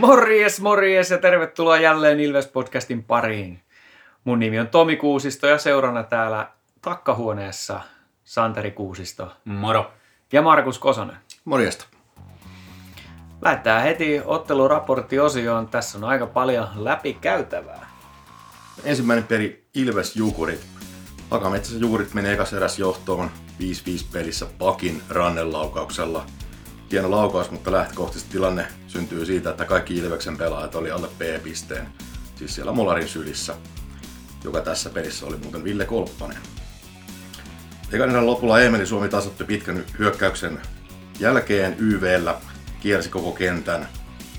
Morjes, morjes ja tervetuloa jälleen Ilves-podcastin pariin. Mun nimi on Tomi Kuusisto ja seurana täällä takkahuoneessa Santeri Kuusisto Moro. ja Markus Kosonen. Morjesta. Lähdetään heti otteluraporttiosioon. Tässä on aika paljon läpikäytävää. Ensimmäinen peli Ilves Jukurit. Hakametsässä Jukurit menee ekas eräs johtoon 5-5 pelissä Pakin rannelaukauksella. Hieno laukaus, mutta lähtökohtaisesti tilanne syntyy siitä, että kaikki Ilveksen pelaajat oli alle P-pisteen. Siis siellä Molarin sylissä, joka tässä pelissä oli muuten Ville Kolppanen. Ekan lopulla Emeli Suomi tasoitti pitkän hyökkäyksen jälkeen YVllä, kiersi koko kentän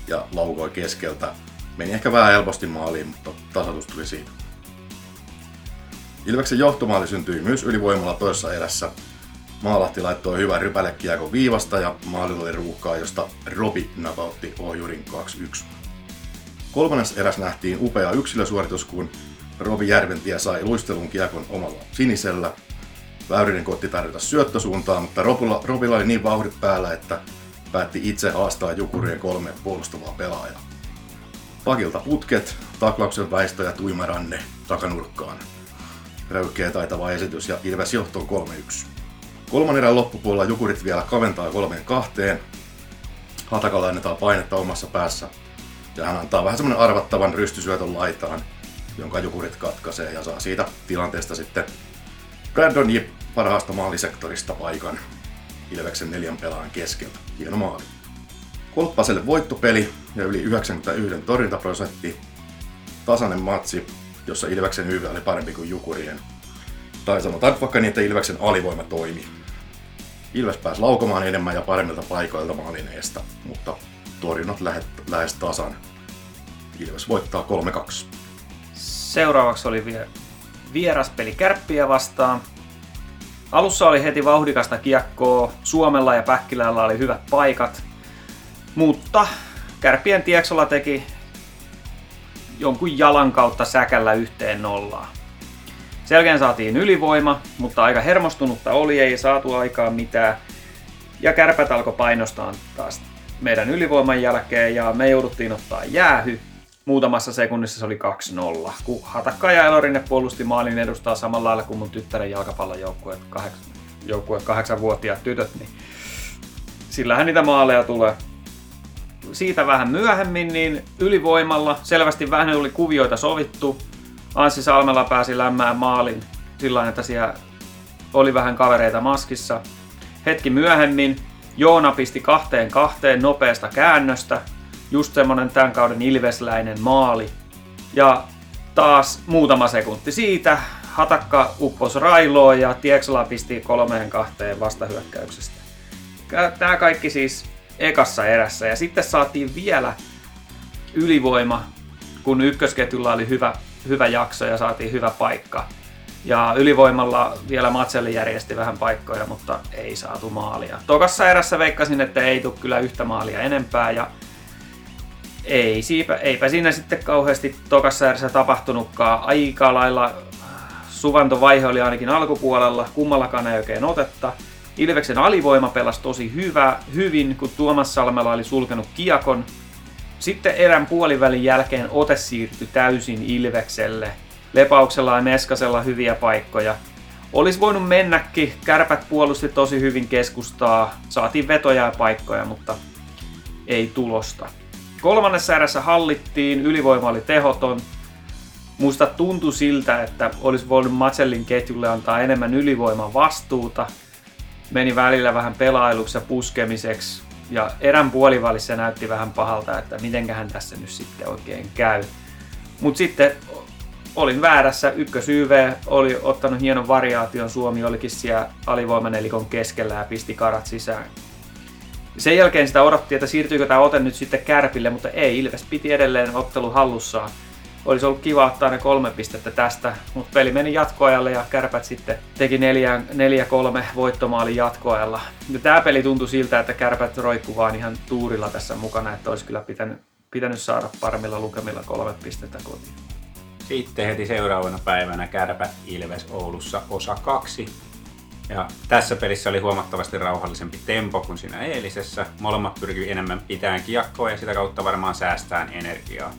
ja laukoi keskeltä. Meni ehkä vähän helposti maaliin, mutta tasoitus tuli siitä. Ilveksen johtomaali syntyi myös ylivoimalla toisessa erässä. Maalahti laittoi hyvän rypälekiekon viivasta ja maalilla oli ruuhkaa, josta Robi napautti ohjurin 2-1. Kolmannes eräs nähtiin upea yksilösuoritus, kun Robi Järventie sai luistelun kiekon omalla sinisellä. Väyrynen koitti tarjota syöttösuuntaan, mutta Robilla, Robilla oli niin vauhdit päällä, että päätti itse haastaa Jukurien kolme puolustavaa pelaajaa. Pakilta putket, taklauksen väistö ja tuima ranne takanurkkaan. Röyhkeä taitava esitys ja Ilves johtoon 3-1. Kolmannen erän loppupuolella Jukurit vielä kaventaa kolmeen kahteen. Hatakalla annetaan painetta omassa päässä ja hän antaa vähän semmonen arvattavan rystysyötön laitaan, jonka Jukurit katkaisee ja saa siitä tilanteesta sitten Brandon Jip parhaasta maalisektorista paikan Ilveksen neljän pelaajan keskeltä. Hieno maali. Kolppaselle voittopeli ja yli 91 torjuntaprosentti. Tasainen matsi, jossa Ilveksen hyvä oli parempi kuin Jukurien. Tai sanotaan vaikka niin, että Ilveksen alivoima toimi. Ilves pääsi laukomaan enemmän ja paremmilta paikoilta maalin eestä, mutta torjunnat lähes, lähes tasan. Ilves voittaa 3-2. Seuraavaksi oli vie- vieraspeli Kärppiä vastaan. Alussa oli heti vauhdikasta kiekkoa, Suomella ja Päkkilällä oli hyvät paikat, mutta Kärppien Tieksola teki jonkun jalan kautta säkällä yhteen nollaan. Selkeän saatiin ylivoima, mutta aika hermostunutta oli, ei saatu aikaan mitään. Ja kärpät alkoi painostaa taas meidän ylivoiman jälkeen ja me jouduttiin ottaa jäähy. Muutamassa sekunnissa se oli 2-0. Kun Hatakka ja Elorinne puolusti maalin edustaa samalla lailla kuin mun tyttären jalkapallojoukkue, joukkue kahdeksanvuotiaat tytöt, niin sillähän niitä maaleja tulee. Siitä vähän myöhemmin, niin ylivoimalla selvästi vähän oli kuvioita sovittu. Anssi Salmela pääsi lämmään maalin sillä että siellä oli vähän kavereita maskissa. Hetki myöhemmin Joona pisti kahteen kahteen nopeasta käännöstä. Just semmonen tämän kauden ilvesläinen maali. Ja taas muutama sekunti siitä Hatakka uppos railoon ja Tieksola pisti kolmeen kahteen vastahyökkäyksestä. Tämä kaikki siis ekassa erässä ja sitten saatiin vielä ylivoima, kun ykkösketjulla oli hyvä, hyvä jakso ja saatiin hyvä paikka. Ja ylivoimalla vielä Matselli järjesti vähän paikkoja, mutta ei saatu maalia. Tokassa erässä veikkasin, että ei tule kyllä yhtä maalia enempää ja ei, siipä, eipä siinä sitten kauheasti tokassa erässä tapahtunutkaan. Aika lailla suvantovaihe oli ainakin alkupuolella, kummallakaan ei oikein otetta. Ilveksen alivoima pelasi tosi hyvä, hyvin, kun Tuomas Salmela oli sulkenut kiekon. Sitten erän puolivälin jälkeen ote siirtyi täysin Ilvekselle. Lepauksella ja Neskasella hyviä paikkoja. Olisi voinut mennäkin, kärpät puolusti tosi hyvin keskustaa, saatiin vetoja ja paikkoja, mutta ei tulosta. Kolmannessa erässä hallittiin, ylivoima oli tehoton. Muista tuntui siltä, että olisi voinut Matsellin ketjulle antaa enemmän ylivoiman vastuuta. Meni välillä vähän pelailuksi ja puskemiseksi. Ja erän puolivälissä näytti vähän pahalta, että mitenköhän tässä nyt sitten oikein käy. Mutta sitten olin väärässä. Ykkös YV oli ottanut hienon variaation. Suomi olikin siellä alivoimanelikon keskellä ja pisti karat sisään. Sen jälkeen sitä odotti, että siirtyykö tämä ote nyt sitten Kärpille, mutta ei. Ilves piti edelleen ottelu hallussaan. Olisi ollut kiva ottaa ne kolme pistettä tästä, mutta peli meni jatkoajalle ja Kärpät sitten teki 4-3 voittomaalin jatkoajalla. Ja tämä peli tuntui siltä, että Kärpät roikkuu vaan ihan tuurilla tässä mukana, että olisi kyllä pitänyt, pitänyt saada paremmilla lukemilla kolme pistettä kotiin. Sitten heti seuraavana päivänä Kärpät Ilves Oulussa osa 2. Ja tässä pelissä oli huomattavasti rauhallisempi tempo kuin siinä eilisessä. Molemmat pyrkivät enemmän pitämään kiekkoa ja sitä kautta varmaan säästään energiaa.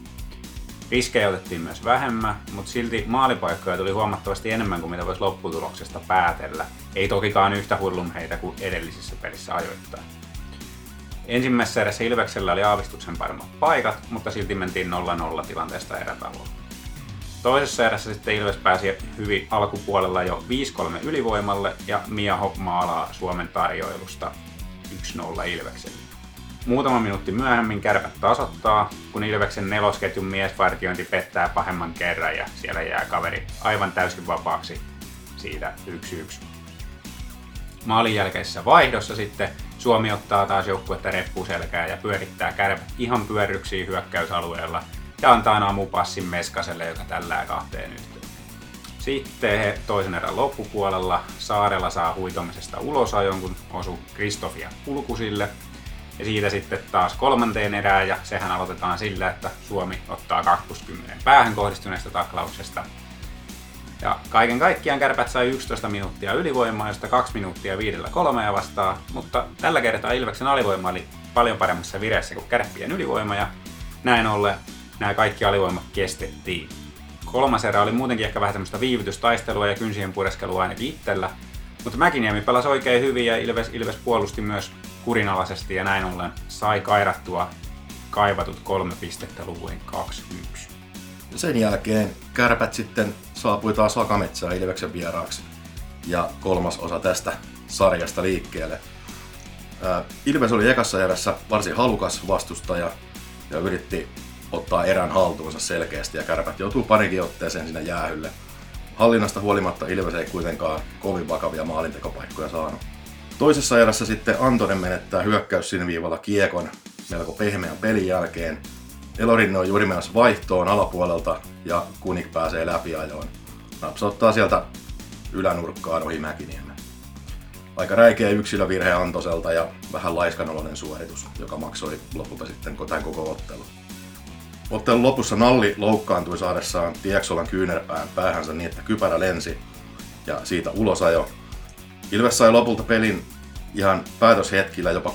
Riskejä otettiin myös vähemmän, mutta silti maalipaikkoja tuli huomattavasti enemmän kuin mitä voisi lopputuloksesta päätellä. Ei tokikaan yhtä heitä kuin edellisissä pelissä ajoittain. Ensimmäisessä erässä Ilveksellä oli aavistuksen paremmat paikat, mutta silti mentiin 0-0 tilanteesta erätavoilla. Toisessa erässä sitten Ilves pääsi hyvin alkupuolella jo 5-3 ylivoimalle ja Mia Hopp maalaa Suomen tarjoilusta 1-0 Ilvekselle. Muutama minuutti myöhemmin kärpät tasoittaa, kun Ilveksen nelosketjun miesvartiointi pettää pahemman kerran ja siellä jää kaveri aivan täysin vapaaksi siitä 1-1. Maalin jälkeisessä vaihdossa sitten Suomi ottaa taas joukkuetta reppuselkää ja pyörittää kärpät ihan pyörryksiin hyökkäysalueella ja antaa aamupassin Meskaselle, joka tällää kahteen yhteen. Sitten he toisen erän loppupuolella Saarella saa huitomisesta ulosajon, kun osu Kristofia Pulkusille. Ja siitä sitten taas kolmanteen erään, ja sehän aloitetaan sillä, että Suomi ottaa 20 päähän kohdistuneesta taklauksesta. Ja kaiken kaikkiaan kärpät sai 11 minuuttia ylivoimaa, josta 2 minuuttia viidellä kolmea vastaan, mutta tällä kertaa Ilveksen alivoima oli paljon paremmassa vireessä kuin kärppien ylivoima, ja näin ollen nämä kaikki alivoimat kestettiin. Kolmas erä oli muutenkin ehkä vähän tämmöistä viivytystaistelua ja kynsien pureskelua ainakin itsellä, mutta Mäkiniemi pelasi oikein hyvin ja Ilves, Ilves puolusti myös kurinalaisesti ja näin ollen sai kairattua kaivatut kolme pistettä luvuin 2-1. Sen jälkeen kärpät sitten saapui taas Hakametsään Ilveksen vieraaksi ja kolmas osa tästä sarjasta liikkeelle. Ilves oli ekassa erässä varsin halukas vastustaja ja yritti ottaa erän haltuunsa selkeästi ja kärpät joutuu parikin otteeseen sinne jäähylle. Hallinnasta huolimatta Ilves ei kuitenkaan kovin vakavia maalintekopaikkoja saanut. Toisessa erässä sitten Antonen menettää hyökkäyssinviivalla kiekon melko pehmeän pelin jälkeen. Elorinne on juuri menossa vaihtoon alapuolelta ja Kunik pääsee läpiajoon. Napsauttaa sieltä ylänurkkaan ohi Mäkiniemen. Aika räikeä yksilövirhe Antoselta ja vähän laiskanoloinen suoritus, joka maksoi lopulta sitten tämän koko ottelun. Ottelun lopussa Nalli loukkaantui saadessaan Tieksolan kyynärpään päähänsä niin, että kypärä lensi ja siitä ulosajo. Ilves sai lopulta pelin ihan päätöshetkillä jopa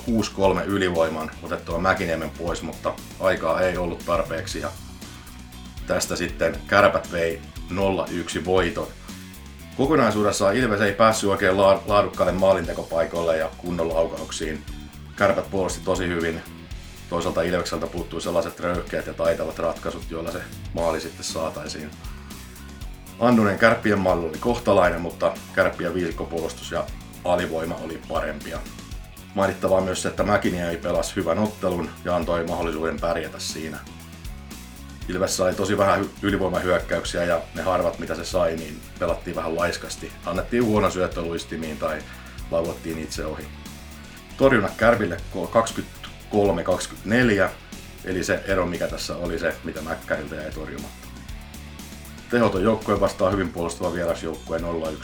6-3 ylivoiman otettua Mäkiniemen pois, mutta aikaa ei ollut tarpeeksi ja tästä sitten kärpät vei 0-1 voiton. Kokonaisuudessaan Ilves ei päässyt oikein laadukkaille maalintekopaikoille ja kunnon laukauksiin. Kärpät puolusti tosi hyvin, toisaalta Ilvekseltä puuttuu sellaiset röyhkeät ja taitavat ratkaisut, joilla se maali sitten saataisiin. Annunen kärppien malli oli kohtalainen, mutta kärppien viisikkopuolustus ja alivoima oli parempia. Mainittavaa myös se, että ei pelasi hyvän ottelun ja antoi mahdollisuuden pärjätä siinä. Ilves sai tosi vähän ylivoimahyökkäyksiä ja ne harvat mitä se sai, niin pelattiin vähän laiskasti. Annettiin huono syöttö luistimiin tai laulattiin itse ohi. Torjunat Kärville 20 3.24, eli se ero mikä tässä oli se, mitä Mäkkäriltä jäi torjumatta. Tehoton joukkue vastaa hyvin puolustava vierasjoukkue 0-1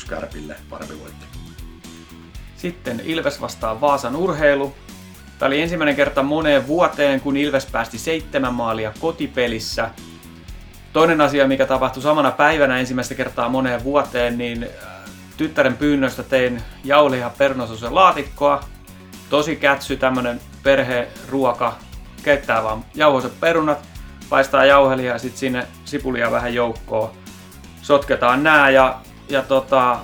Kärpille, parempi voitti. Sitten Ilves vastaa Vaasan urheilu. Tämä oli ensimmäinen kerta moneen vuoteen, kun Ilves päästi seitsemän maalia kotipelissä. Toinen asia, mikä tapahtui samana päivänä ensimmäistä kertaa moneen vuoteen, niin äh, tyttären pyynnöstä tein jauliha pernososen laatikkoa. Tosi kätsy, tämmönen perheruoka, keittää vaan jauhoiset perunat, paistaa jauhelia ja sitten sinne sipulia vähän joukkoon. Sotketaan nää ja, ja tota,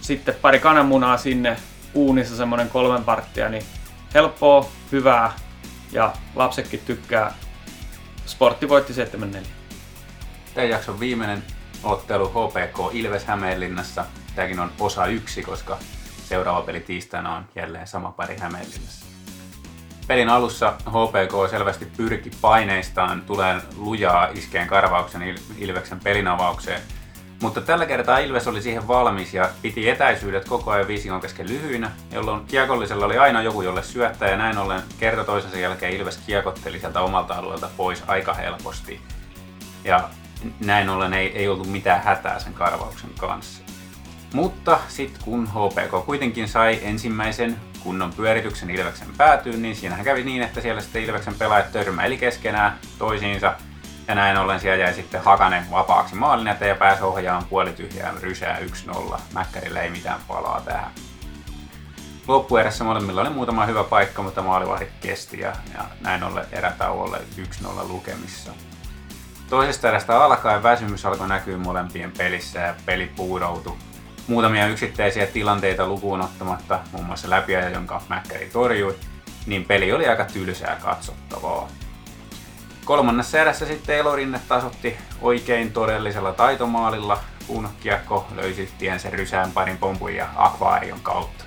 sitten pari kananmunaa sinne uunissa semmonen kolmen varttia, niin helppoa, hyvää ja lapsetkin tykkää. Sportti voitti 7-4. Tämän jakson viimeinen ottelu HPK Ilves Hämeenlinnassa. Tämäkin on osa yksi, koska seuraava peli tiistaina on jälleen sama pari Hämeenlinnassa. Pelin alussa HPK selvästi pyrki paineistaan tulee lujaa iskeen karvauksen Ilveksen pelinavaukseen, mutta tällä kertaa Ilves oli siihen valmis ja piti etäisyydet koko ajan viisikon kesken lyhyinä, jolloin kiekollisella oli aina joku, jolle syöttää ja näin ollen kerta toisensa jälkeen Ilves kiekotteli sieltä omalta alueelta pois aika helposti. Ja näin ollen ei, ei ollut mitään hätää sen karvauksen kanssa. Mutta sitten kun HPK kuitenkin sai ensimmäisen kunnon pyörityksen Ilveksen päätyyn, niin siinähän kävi niin, että siellä sitten Ilveksen pelaajat törmäili keskenään toisiinsa. Ja näin ollen siellä jäi sitten Hakanen vapaaksi maalin ja pääsi ohjaamaan puolityhjää rysää 1-0. Mäkkärillä ei mitään palaa tähän. Loppuerässä molemmilla oli muutama hyvä paikka, mutta maalivahdit kesti ja, ja näin ollen erätauolle 1-0 lukemissa. Toisesta erästä alkaen väsymys alkoi näkyä molempien pelissä ja peli puudoutui. Muutamia yksittäisiä tilanteita lukuun ottamatta, muun muassa läpiaja, jonka Mäkkäri torjui, niin peli oli aika tylsää katsottavaa. Kolmannessa erässä sitten Elorinne tasotti oikein todellisella taitomaalilla, kun kiekko löysi tiensä rysään parin pompun ja akvaarion kautta.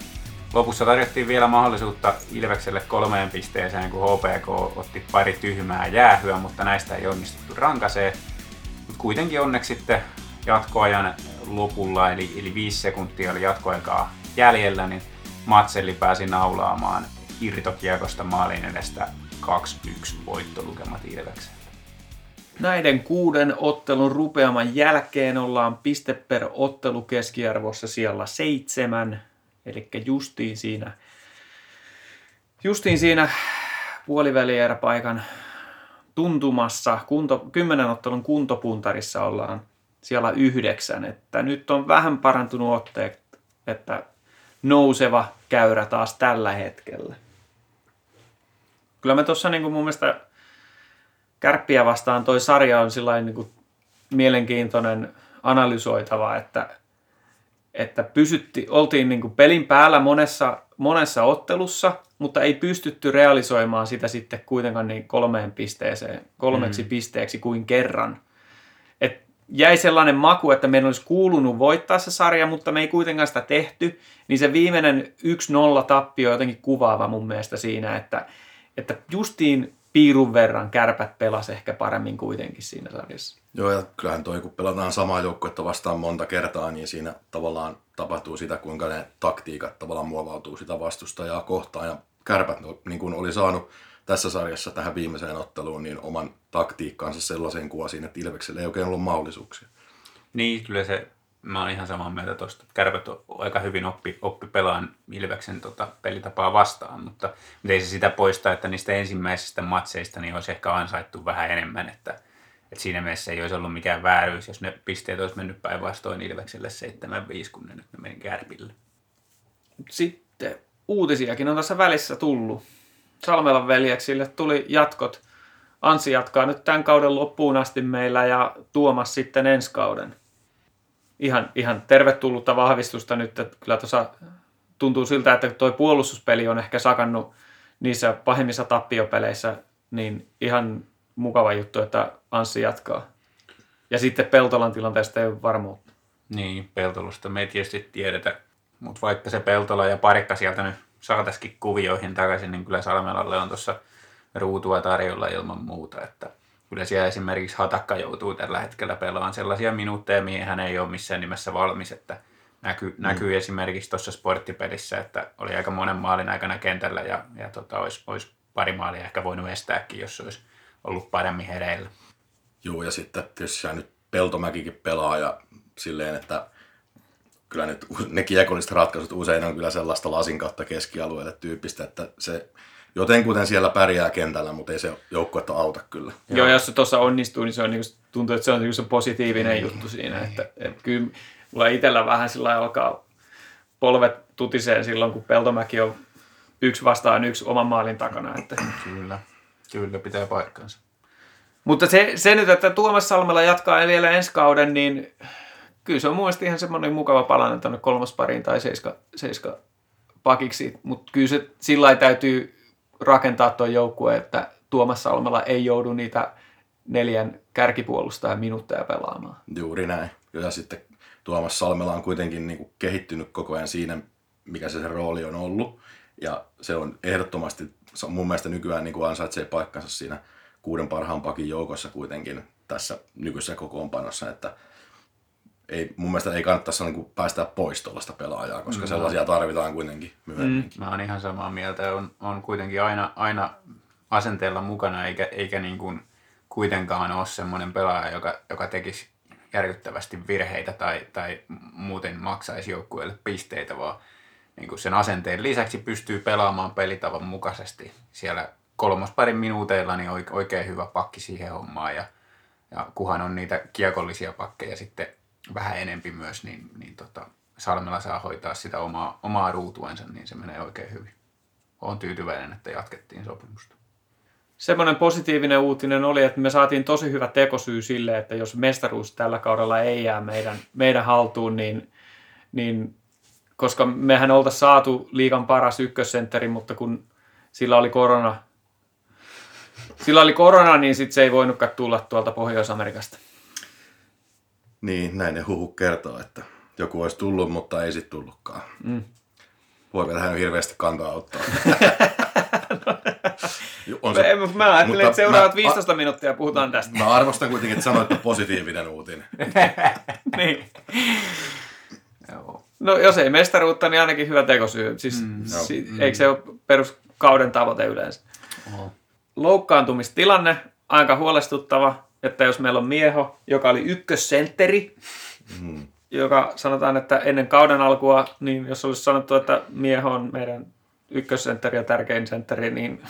Lopussa tarjottiin vielä mahdollisuutta Ilvekselle kolmeen pisteeseen, kun HPK otti pari tyhmää jäähyä, mutta näistä ei onnistuttu rankaseen. Mutta kuitenkin onneksi sitten jatkoajan lopulla, eli, eli viisi sekuntia oli jatkoaikaa jäljellä, niin Matselli pääsi naulaamaan irtokiekosta maalin edestä 2-1 voittolukemat Ilvekselle. Näiden kuuden ottelun rupeaman jälkeen ollaan piste per ottelu keskiarvossa siellä seitsemän, eli justiin siinä, justiin siinä puolivälieräpaikan tuntumassa, kunto, kymmenen ottelun kuntopuntarissa ollaan siellä yhdeksän, että nyt on vähän parantunut otteet, että nouseva käyrä taas tällä hetkellä. Kyllä me tuossa niin mun mielestä kärppiä vastaan toi sarja on sillain niin kuin mielenkiintoinen analysoitava, että, että pysytti, oltiin niin kuin pelin päällä monessa, monessa ottelussa, mutta ei pystytty realisoimaan sitä sitten kuitenkaan niin kolmeen pisteeseen, kolmeksi mm. pisteeksi kuin kerran. Jäi sellainen maku, että meidän olisi kuulunut voittaa se sarja, mutta me ei kuitenkaan sitä tehty, niin se viimeinen 1-0 tappio on jotenkin kuvaava mun mielestä siinä, että, että justiin piirun verran kärpät pelas ehkä paremmin kuitenkin siinä sarjassa. Joo, ja kyllähän toi, kun pelataan samaa joukkuetta vastaan monta kertaa, niin siinä tavallaan tapahtuu sitä, kuinka ne taktiikat tavallaan muovautuu sitä vastustajaa kohtaan. Ja kärpät, no, niin kuin oli saanut tässä sarjassa tähän viimeiseen otteluun, niin oman taktiikkaansa sellaisen kuvasin, että Ilvekselle ei oikein ollut mahdollisuuksia. Niin, kyllä se mä oon ihan samaa mieltä tuosta. Kärpät on aika hyvin oppi, oppi pelaan Ilveksen tota, pelitapaa vastaan, mutta, mutta ei se sitä poista, että niistä ensimmäisistä matseista niin olisi ehkä ansaittu vähän enemmän, että, että siinä mielessä ei olisi ollut mikään vääryys, jos ne pisteet olisi mennyt päinvastoin Ilvekselle 7-5, kun ne nyt meni Kärpille. Sitten uutisiakin on tässä välissä tullut. Salmelan veljeksille tuli jatkot. Ansi jatkaa nyt tämän kauden loppuun asti meillä ja Tuomas sitten ensi kauden ihan, ihan tervetullutta vahvistusta nyt, että kyllä tuossa tuntuu siltä, että tuo puolustuspeli on ehkä sakannut niissä pahimmissa tappiopeleissä, niin ihan mukava juttu, että Anssi jatkaa. Ja sitten Peltolan tilanteesta ei ole varmuutta. Niin, Peltolusta me ei tietysti tiedetä, mutta vaikka se Peltola ja parikka sieltä nyt saataisiin kuvioihin takaisin, niin kyllä Salmelalle on tuossa ruutua tarjolla ilman muuta, että kyllä siellä esimerkiksi Hatakka joutuu tällä hetkellä pelaamaan sellaisia minuutteja, mihin hän ei ole missään nimessä valmis, että näkyy, mm. näkyy esimerkiksi tuossa sporttipelissä, että oli aika monen maalin aikana kentällä ja, ja tota, olisi, olisi pari maalia ehkä voinut estääkin, jos olisi ollut paremmin hereillä. Joo, ja sitten tietysti nyt Peltomäkikin pelaa ja silleen, että kyllä nyt ne kiekolliset ratkaisut usein on kyllä sellaista lasin kautta keskialueelle tyyppistä, että se jotenkuten siellä pärjää kentällä, mutta ei se joukkuetta auta kyllä. Joo, Joo jos se tuossa onnistuu, niin se on, niin kuin, tuntuu, että se on niin se positiivinen ei, juttu siinä. Ei. Että, että kyllä mulla itsellä vähän sillä alkaa polvet tutiseen silloin, kun Peltomäki on yksi vastaan yksi oman maalin takana. Että. Kyllä, kyllä pitää paikkansa. Mutta se, se nyt, että Tuomas Salmela jatkaa vielä ensi kauden, niin kyllä se on mun ihan semmoinen mukava palanen tuonne kolmospariin tai seiska, seiska pakiksi, mutta kyllä se sillä täytyy rakentaa tuo joukkue, että Tuomas Salmela ei joudu niitä neljän kärkipuolustajan minuutteja pelaamaan. Juuri näin. Ja sitten Tuomas Salmela on kuitenkin niin kuin kehittynyt koko ajan siinä, mikä se, se rooli on ollut. Ja se on ehdottomasti mun mielestä nykyään niin kuin ansaitsee paikkansa siinä kuuden parhaan pakin joukossa kuitenkin tässä nykyisessä kokoonpanossa, että ei, mun mielestä ei kannattaisi niin päästä pois tuollaista pelaajaa, koska mm. sellaisia tarvitaan kuitenkin myöhemmin. Mm. Mä oon ihan samaa mieltä. On, on kuitenkin aina, aina asenteella mukana, eikä, eikä niin kuin kuitenkaan ole semmoinen pelaaja, joka, joka tekisi järkyttävästi virheitä tai, tai muuten maksaisi joukkueelle pisteitä, vaan niin kuin sen asenteen lisäksi pystyy pelaamaan pelitavan mukaisesti. Siellä kolmosparin minuuteilla niin oikein hyvä pakki siihen hommaan ja Ja kuhan on niitä kiekollisia pakkeja sitten vähän enempi myös, niin, niin tota, Salmella saa hoitaa sitä omaa, omaa ruutuensa, niin se menee oikein hyvin. Olen tyytyväinen, että jatkettiin sopimusta. Semmoinen positiivinen uutinen oli, että me saatiin tosi hyvä tekosyy sille, että jos mestaruus tällä kaudella ei jää meidän, meidän haltuun, niin, niin koska mehän oltaisiin saatu liikan paras ykkössentteri, mutta kun sillä oli korona, sillä oli korona, niin sit se ei voinutkaan tulla tuolta Pohjois-Amerikasta. Niin, näin ne huhu kertoo, että joku olisi tullut, mutta ei sitten tullutkaan. Mm. Voi tähän hirveästi kantaa ottaa. On se, mä, mä ajattelin, että seuraavat mä, 15 minuuttia puhutaan tästä. Mä arvostan kuitenkin, että sanoit positiivinen uutinen. niin. Joo. No jos ei mestaruutta, niin ainakin hyvä tekosyy. Siis, mm, si- mm. Eikö se ole peruskauden tavoite yleensä? Oho. Loukkaantumistilanne, aika huolestuttava, että jos meillä on mieho, joka oli ykkössentteri, mm. joka sanotaan, että ennen kauden alkua, niin jos olisi sanottu, että mieho on meidän ykkössentteri ja tärkein sentteri, niin,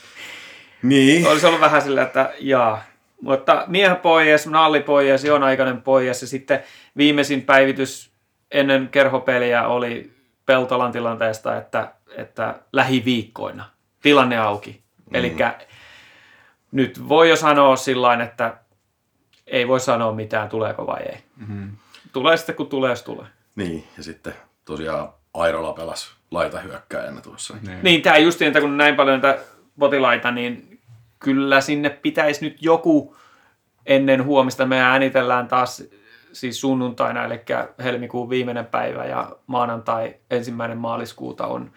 niin. olisi ollut vähän sillä, että jaa. Mutta miehen pois, nalli pois, on aikainen pois ja sitten viimeisin päivitys ennen kerhopeliä oli Peltolan tilanteesta, että, että lähiviikkoina tilanne auki. Mm. Eli nyt voi jo sanoa sillä että ei voi sanoa mitään, tuleeko vai ei. Mm-hmm. Tulee sitten, kun tulee, jos tulee. Niin, ja sitten tosiaan Airola pelasi laita hyökkäjänä tuossa. Niin, niin tämä just että kun näin paljon näitä potilaita, niin kyllä sinne pitäisi nyt joku ennen huomista. Me äänitellään taas siis sunnuntaina, eli helmikuun viimeinen päivä ja maanantai ensimmäinen maaliskuuta on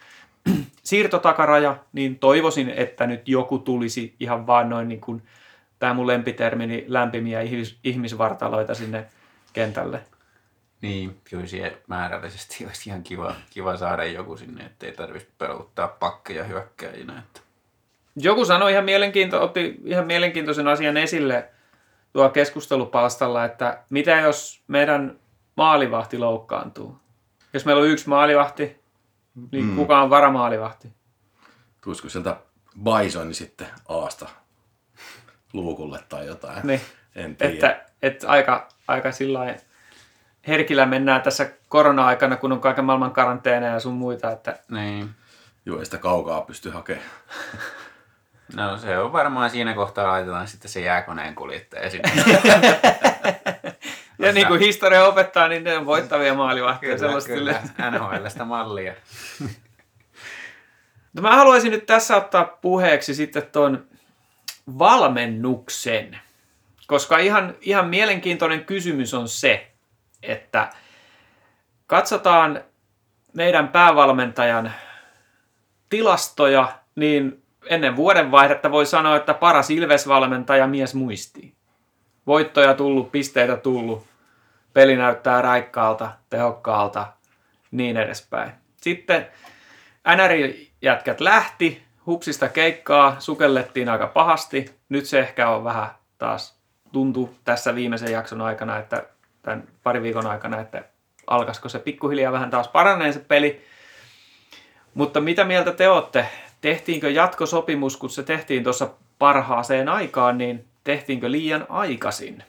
siirtotakaraja, niin toivoisin, että nyt joku tulisi ihan vaan noin niin kuin, tämä mun lempitermini, lämpimiä ihmis, ihmisvartaloita sinne kentälle. Niin, kyllä siihen määrällisesti olisi ihan kiva, kiva saada joku sinne, ettei tarvitsisi peluttaa pakkeja hyökkäjinä. Että. Joku sanoi ihan, mielenkiinto, otti ihan mielenkiintoisen asian esille tuo keskustelupalstalla, että mitä jos meidän maalivahti loukkaantuu? Jos meillä on yksi maalivahti, niin mm. kuka on varamaalivahti? Tulisiko sieltä Bisoni sitten Aasta luukulle tai jotain? Niin. En tiedä. Että, että aika, aika sillä herkillä mennään tässä korona-aikana, kun on kaiken maailman karanteeneja ja sun muita. Että... Niin. Joo, ei sitä kaukaa pysty hakemaan. No se on varmaan siinä kohtaa laitetaan sitten se jääkoneen kuljettaja sinne. ja niin kuin historia opettaa, niin ne on voittavia maalivahtia. Kyllä, kyllä. NHLstä mallia. no mä haluaisin nyt tässä ottaa puheeksi sitten tuon valmennuksen. Koska ihan, ihan mielenkiintoinen kysymys on se, että katsotaan meidän päävalmentajan tilastoja, niin ennen vuodenvaihdetta voi sanoa, että paras Ilves-valmentaja mies muistii. Voittoja tullut, pisteitä tullut, peli näyttää raikkaalta, tehokkaalta, niin edespäin. Sitten NR-jätkät lähti, hupsista keikkaa, sukellettiin aika pahasti. Nyt se ehkä on vähän taas tuntu tässä viimeisen jakson aikana, että tämän pari viikon aikana, että alkaisiko se pikkuhiljaa vähän taas paraneen se peli. Mutta mitä mieltä te olette? Tehtiinkö jatkosopimus, kun se tehtiin tuossa parhaaseen aikaan, niin tehtiinkö liian aikaisin?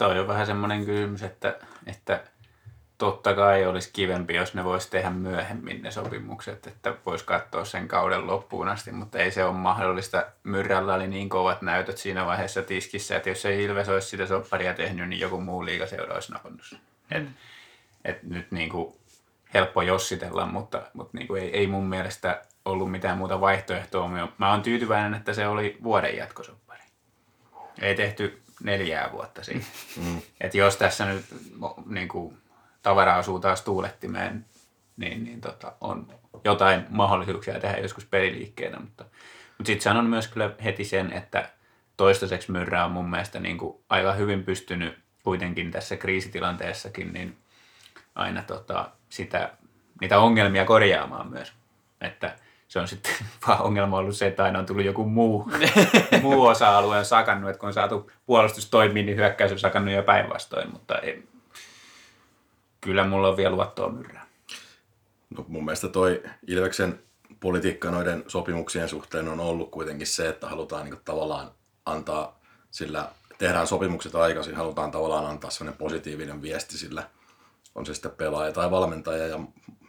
Toi on vähän semmoinen kysymys, että, että totta kai olisi kivempi, jos ne voisi tehdä myöhemmin ne sopimukset, että voisi katsoa sen kauden loppuun asti, mutta ei se ole mahdollista. Myrrällä oli niin kovat näytöt siinä vaiheessa tiskissä, että jos ei Ilves olisi sitä sopparia tehnyt, niin joku muu liigaseura olisi napannut mm. et, et nyt niin kuin helppo jossitella, mutta, mutta niin kuin ei, ei mun mielestä ollut mitään muuta vaihtoehtoa. Mä oon tyytyväinen, että se oli vuoden jatkosoppari. Ei tehty neljää vuotta siitä. Mm. Et jos tässä nyt niin kuin, tavara asuu taas tuulettimeen, niin, niin tota, on jotain mahdollisuuksia tehdä joskus peliliikkeenä, mutta, mutta sitten sanon myös kyllä heti sen, että toistaiseksi Myrrä on mun mielestä niin kuin aika hyvin pystynyt kuitenkin tässä kriisitilanteessakin niin aina tota, sitä, niitä ongelmia korjaamaan myös. Että se on sitten vaan ongelma ollut se, että aina on tullut joku muu, muu osa-alue on sakannut, että kun on saatu puolustus toimii, niin hyökkäys on sakannut jo päinvastoin, mutta ei, kyllä mulla on vielä luottoa myrrää. No mun mielestä toi Ilveksen politiikka noiden sopimuksien suhteen on ollut kuitenkin se, että halutaan niin tavallaan antaa sillä tehdään sopimukset aikaisin, halutaan tavallaan antaa sellainen positiivinen viesti sillä, on se sitten pelaaja tai valmentaja. Ja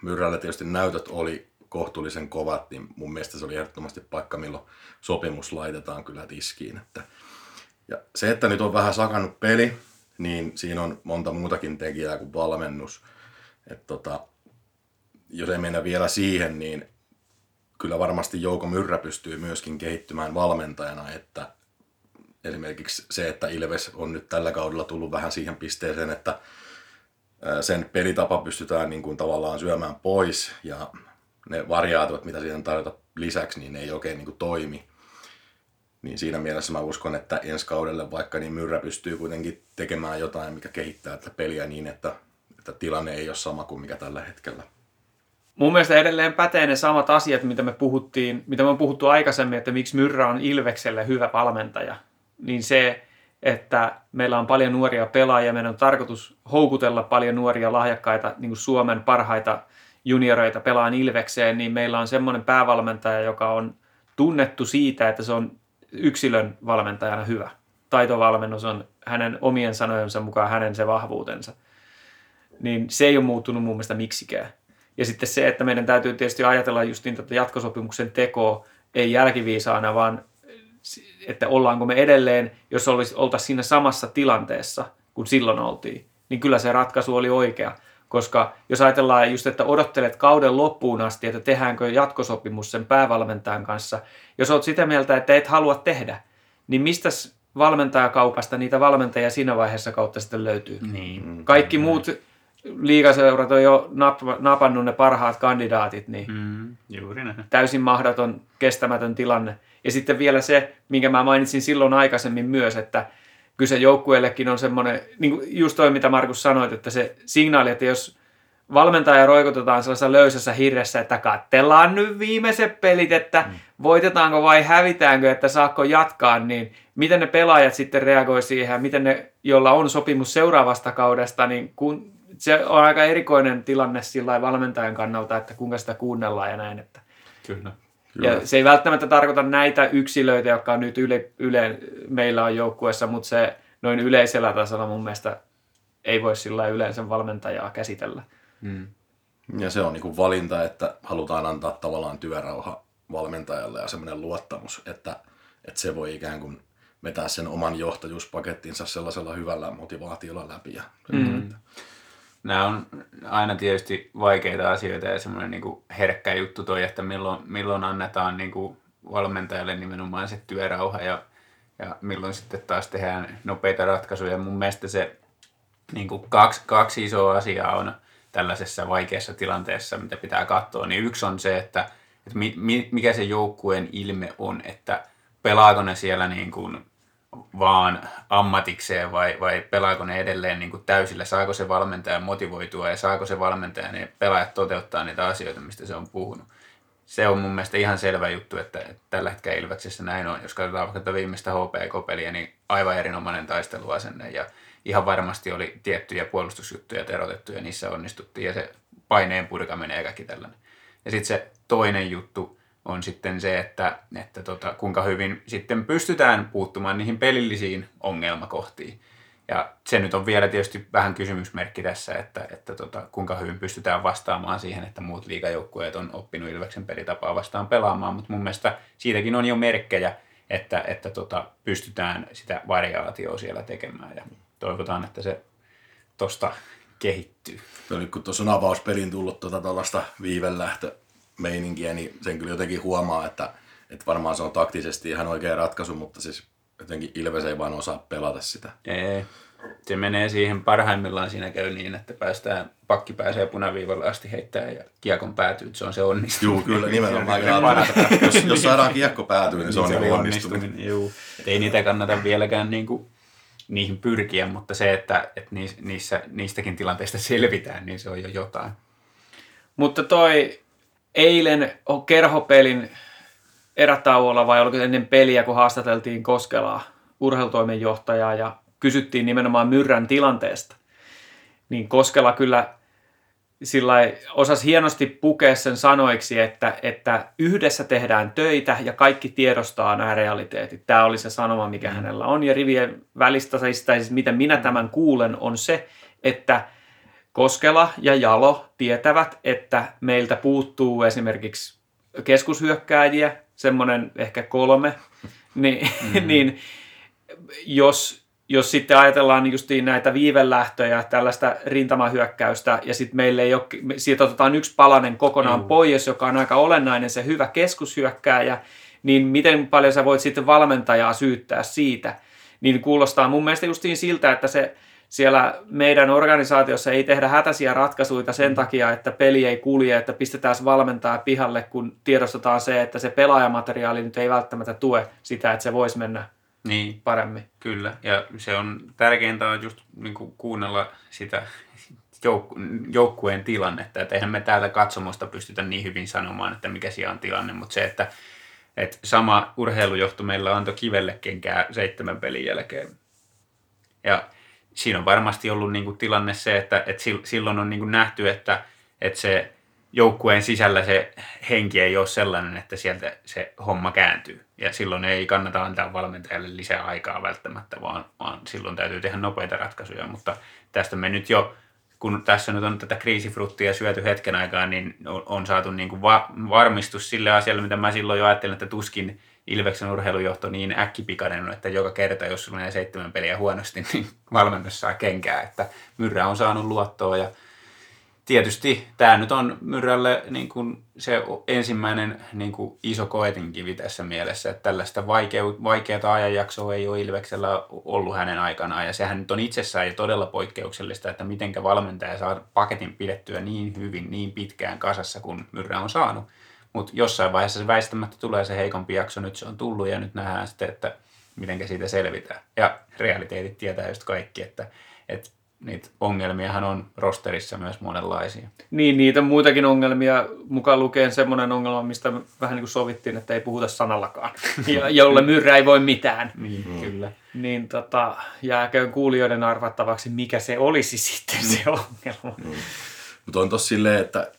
Myrrällä tietysti näytöt oli kohtuullisen kovat, niin mun mielestä se oli ehdottomasti paikka, milloin sopimus laitetaan kyllä tiskiin. Että, ja se, että nyt on vähän sakannut peli, niin siinä on monta muutakin tekijää kuin valmennus. Et tota, jos ei mennä vielä siihen, niin kyllä varmasti Jouko Myrrä pystyy myöskin kehittymään valmentajana, että esimerkiksi se, että Ilves on nyt tällä kaudella tullut vähän siihen pisteeseen, että sen pelitapa pystytään niin kuin tavallaan syömään pois ja ne variaatiot, mitä siihen tarjota lisäksi, niin ne ei oikein niin kuin toimi. Niin siinä mielessä mä uskon, että ensi kaudelle vaikka niin Myrrä pystyy kuitenkin tekemään jotain, mikä kehittää tätä peliä niin, että, että tilanne ei ole sama kuin mikä tällä hetkellä. Mun mielestä edelleen pätee ne samat asiat, mitä me puhuttiin, mitä me on puhuttu aikaisemmin, että miksi Myrrä on Ilvekselle hyvä valmentaja. Niin se, että meillä on paljon nuoria pelaajia, meidän on tarkoitus houkutella paljon nuoria lahjakkaita niin kuin Suomen parhaita junioreita pelaan Ilvekseen, niin meillä on semmoinen päävalmentaja, joka on tunnettu siitä, että se on yksilön valmentajana hyvä. Taitovalmennus on hänen omien sanojensa mukaan hänen se vahvuutensa. Niin se ei ole muuttunut mun mielestä miksikään. Ja sitten se, että meidän täytyy tietysti ajatella just niin tätä jatkosopimuksen tekoa, ei jälkiviisaana, vaan että ollaanko me edelleen, jos olisi, oltaisiin siinä samassa tilanteessa kuin silloin oltiin, niin kyllä se ratkaisu oli oikea. Koska jos ajatellaan just, että odottelet kauden loppuun asti, että tehdäänkö jatkosopimus sen päävalmentajan kanssa, jos olet sitä mieltä, että et halua tehdä, niin mistä valmentajakaupasta niitä valmentajia siinä vaiheessa kautta sitten löytyy? Niin. Kaikki muut liigaseurat on jo nap- napannut ne parhaat kandidaatit, niin Mm, juuri näin. täysin mahdoton, kestämätön tilanne. Ja sitten vielä se, minkä mä mainitsin silloin aikaisemmin myös, että kyse joukkueellekin on semmoinen, niin kuin just toi mitä Markus sanoit, että se signaali, että jos valmentaja roikotetaan sellaisessa löysässä hirressä, että katsellaan nyt viimeiset pelit, että mm. voitetaanko vai hävitäänkö, että saakko jatkaa, niin miten ne pelaajat sitten reagoi siihen ja miten ne, joilla on sopimus seuraavasta kaudesta, niin kun, se on aika erikoinen tilanne sillä valmentajan kannalta, että kuinka sitä kuunnellaan ja näin. Että. Kyllä. Kyllä. Ja se ei välttämättä tarkoita näitä yksilöitä, jotka on nyt yle, yle, meillä on joukkueessa, mutta se noin yleisellä tasolla mun mielestä ei voi sillä yleensä valmentajaa käsitellä. Mm. Ja se on niin valinta, että halutaan antaa tavallaan työrauha valmentajalle ja semmoinen luottamus, että, että se voi ikään kuin vetää sen oman johtajuuspakettinsa sellaisella hyvällä motivaatiolla läpi. Ja Mm. Nämä on aina tietysti vaikeita asioita ja semmoinen niin herkkä juttu toi, että milloin, milloin annetaan niin kuin valmentajalle nimenomaan se työrauha ja, ja milloin sitten taas tehdään nopeita ratkaisuja. Mun mielestä se niin kuin kaksi, kaksi isoa asiaa on tällaisessa vaikeassa tilanteessa, mitä pitää katsoa. Niin yksi on se, että, että mi, mi, mikä se joukkueen ilme on, että pelaako ne siellä niin kuin vaan ammatikseen vai, vai pelaako ne edelleen niin kuin täysillä, saako se valmentaja motivoitua ja saako se valmentaja ne pelaajat toteuttaa niitä asioita, mistä se on puhunut. Se on mun mielestä ihan selvä juttu, että, että tällä hetkellä Ilveksessä näin on. Jos katsotaan vaikka tätä viimeistä HPK-peliä, niin aivan erinomainen taisteluasenne ja ihan varmasti oli tiettyjä puolustusjuttuja erotettu ja niissä onnistuttiin ja se paineen purkaminen ja kaikki tällainen. Ja sitten se toinen juttu, on sitten se, että, että tota, kuinka hyvin sitten pystytään puuttumaan niihin pelillisiin ongelmakohtiin. Ja se nyt on vielä tietysti vähän kysymysmerkki tässä, että, että tota, kuinka hyvin pystytään vastaamaan siihen, että muut liigajoukkueet on oppinut Ilveksen pelitapaa vastaan pelaamaan, mutta mun mielestä siitäkin on jo merkkejä, että, että tota, pystytään sitä variaatioa siellä tekemään ja toivotaan, että se tosta kehittyy. Nyt kun tuossa on avauspelin tullut tuota tällaista viivelähtö meininkiä, niin sen kyllä jotenkin huomaa, että, että varmaan se on taktisesti ihan oikea ratkaisu, mutta siis jotenkin Ilves ei vaan osaa pelata sitä. Ei. Se menee siihen parhaimmillaan siinä käy niin, että päästään, pakki pääsee punaviivalle asti heittää ja kiekon päätyy, että se on se onnistuminen. Joo, kyllä nimenomaan. Se on parasta. jos, jos saadaan kiekko päätyy, niin se on niin onnistuminen. Juu. Et ei niitä kannata vieläkään niinku, niihin pyrkiä, mutta se, että, että niissä, niistäkin tilanteista selvitään, niin se on jo jotain. Mutta toi eilen kerhopelin erätauolla vai oliko ennen peliä, kun haastateltiin Koskelaa, urheilutoimenjohtajaa ja kysyttiin nimenomaan Myrrän tilanteesta, niin Koskela kyllä sillä osasi hienosti pukea sen sanoiksi, että, että yhdessä tehdään töitä ja kaikki tiedostaa nämä realiteetit. Tämä oli se sanoma, mikä mm. hänellä on. Ja rivien välistä, siis, tai siis miten minä tämän kuulen, on se, että Koskela ja Jalo tietävät, että meiltä puuttuu esimerkiksi keskushyökkääjiä, semmoinen ehkä kolme, niin, mm. niin jos jos sitten ajatellaan justiin näitä viivelähtöjä, tällaista rintamahyökkäystä, ja sitten meille ei ole, siitä otetaan yksi palanen kokonaan mm. pois, joka on aika olennainen, se hyvä keskushyökkääjä, niin miten paljon sä voit sitten valmentajaa syyttää siitä, niin kuulostaa mun mielestä justiin siltä, että se siellä meidän organisaatiossa ei tehdä hätäisiä ratkaisuja sen mm. takia, että peli ei kulje, että pistetään valmentaa pihalle, kun tiedostetaan se, että se pelaajamateriaali nyt ei välttämättä tue sitä, että se voisi mennä niin, paremmin. Kyllä, ja se on tärkeintä on just niin kuin kuunnella sitä jouk- joukkueen tilannetta, että eihän me täältä katsomosta pystytä niin hyvin sanomaan, että mikä siellä on tilanne, mutta se, että, että sama urheilujohto meillä antoi kivelle kenkää seitsemän pelin jälkeen. Ja siinä on varmasti ollut niin kuin tilanne se, että, että silloin on niin kuin nähty, että, että se joukkueen sisällä se henki ei ole sellainen, että sieltä se homma kääntyy. Ja silloin ei kannata antaa valmentajalle lisää aikaa välttämättä, vaan, vaan silloin täytyy tehdä nopeita ratkaisuja. Mutta tästä me nyt jo, kun tässä nyt on tätä kriisifruttia syöty hetken aikaa, niin on, on saatu niin kuin va- varmistus sille asialle, mitä mä silloin jo ajattelin, että tuskin Ilveksen urheilujohto niin äkkipikainen että joka kerta, jos sulla menee seitsemän peliä huonosti, niin valmennus saa kenkää. Että Myrrä on saanut luottoa ja tietysti tämä nyt on Myrrälle niin kuin se ensimmäinen niin kuin iso koetinkivi tässä mielessä, että tällaista vaikeu, ajanjaksoa ei ole Ilveksellä ollut hänen aikanaan. Ja sehän nyt on itsessään jo todella poikkeuksellista, että mitenkä valmentaja saa paketin pidettyä niin hyvin, niin pitkään kasassa kuin Myrrä on saanut. Mutta jossain vaiheessa se väistämättä tulee se heikompi jakso, nyt se on tullut ja nyt nähdään sitten, että miten siitä selvitään. Ja realiteetit tietää just kaikki, että, että niitä ongelmiahan on rosterissa myös monenlaisia. Niin, niitä muitakin ongelmia, mukaan lukeen semmoinen ongelma, mistä vähän niin kuin sovittiin, että ei puhuta sanallakaan, ja, jolle myrrä ei voi mitään. niin, mm. kyllä. Niin tota, jääköön kuulijoiden arvattavaksi, mikä se olisi sitten se mm. ongelma. Mm. Mutta on tossa silleen, että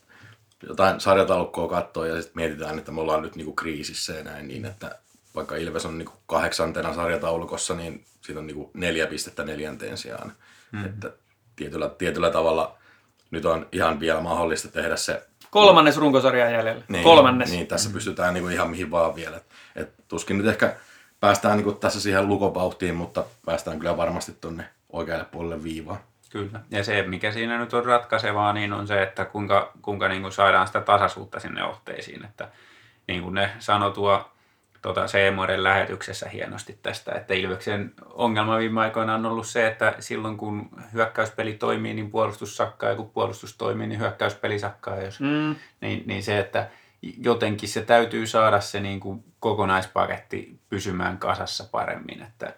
jotain sarjataulukkoa katsoo ja sitten mietitään, että me ollaan nyt niinku kriisissä ja näin, niin että vaikka Ilves on niinku kahdeksantena sarjataulukossa, niin siitä on niinku neljä pistettä neljänteen sijaan. Mm. Että tietyllä, tietyllä tavalla nyt on ihan vielä mahdollista tehdä se... Kolmannes runkosarjaa jäljellä. Niin, Kolmannes. Niin, tässä mm. pystytään niinku ihan mihin vaan vielä. Et tuskin nyt ehkä päästään niinku tässä siihen lukopauhtiin, mutta päästään kyllä varmasti tuonne oikealle puolelle viivaan. Kyllä. Ja se, mikä siinä nyt on ratkaisevaa, niin on se, että kuinka, kuinka niin kuin saadaan sitä tasaisuutta sinne otteisiin. Että niin kuin ne sanoi tuo tuota Seemoren lähetyksessä hienosti tästä, että Ilveksen ongelma viime aikoina on ollut se, että silloin kun hyökkäyspeli toimii, niin puolustus sakkaa, ja kun puolustus toimii, niin hyökkäyspeli sakkaa. Jos, mm. niin, niin se, että jotenkin se täytyy saada se niin kuin kokonaispaketti pysymään kasassa paremmin. Että,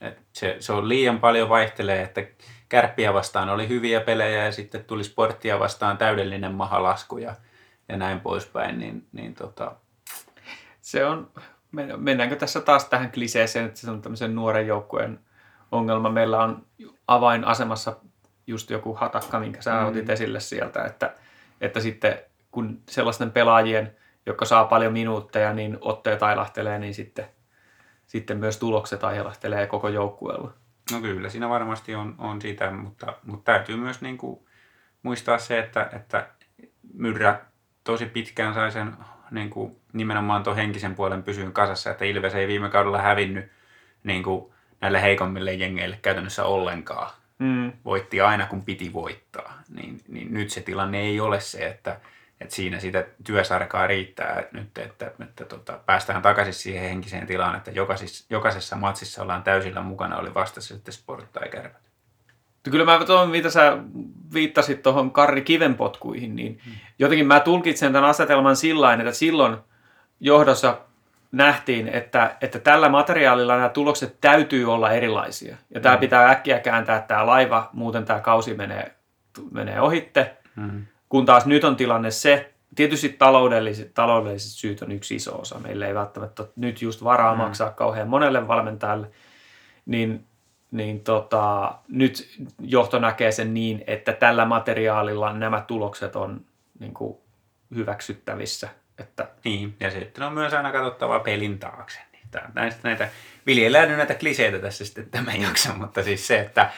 että se, se on liian paljon vaihtelee, että kärppiä vastaan oli hyviä pelejä ja sitten tuli sporttia vastaan täydellinen mahalasku ja, ja näin poispäin, niin, niin tota, se on, mennäänkö tässä taas tähän kliseeseen, että se on tämmöisen nuoren joukkueen ongelma. Meillä on avainasemassa just joku hatakka, minkä sä mm. otit esille sieltä, että, että sitten kun sellaisten pelaajien, jotka saa paljon minuutteja, niin otteet ailahtelee, niin sitten, sitten myös tulokset ailahtelee koko joukkueella. No kyllä, siinä varmasti on, on sitä, mutta, mutta täytyy myös niin kuin muistaa se, että, että Myrrä tosi pitkään sai sen niin kuin nimenomaan tuon henkisen puolen pysyyn kasassa, että Ilves ei viime kaudella hävinnyt niin kuin näille heikommille jengeille käytännössä ollenkaan. Mm. Voitti aina kun piti voittaa. Niin, niin nyt se tilanne ei ole se, että, että siinä sitä työsarkaa riittää nyt, että, että, että tota, päästään takaisin siihen henkiseen tilaan, että jokaisessa, jokaisessa matsissa ollaan täysillä mukana, oli vastassa sitten sport tai kärpät. Kyllä mä tuon, mitä sä viittasit tuohon Karri Kivenpotkuihin, niin hmm. jotenkin mä tulkitsen tämän asetelman sillä että silloin johdossa nähtiin, että, että tällä materiaalilla nämä tulokset täytyy olla erilaisia. Ja tämä hmm. pitää äkkiä kääntää tämä laiva, muuten tämä kausi menee, menee ohitte. Hmm. Kun taas nyt on tilanne se, tietysti taloudelliset, taloudelliset syyt on yksi iso osa. Meillä ei välttämättä nyt just varaa hmm. maksaa kauhean monelle valmentajalle. Niin niin tota, nyt johto näkee sen niin, että tällä materiaalilla nämä tulokset on niin kuin hyväksyttävissä. Että... Niin, ja sitten on myös aina katsottava pelin taakse. Niin näistä näitä, viljellään näitä kliseitä tässä sitten tämän jakson, mutta siis se, että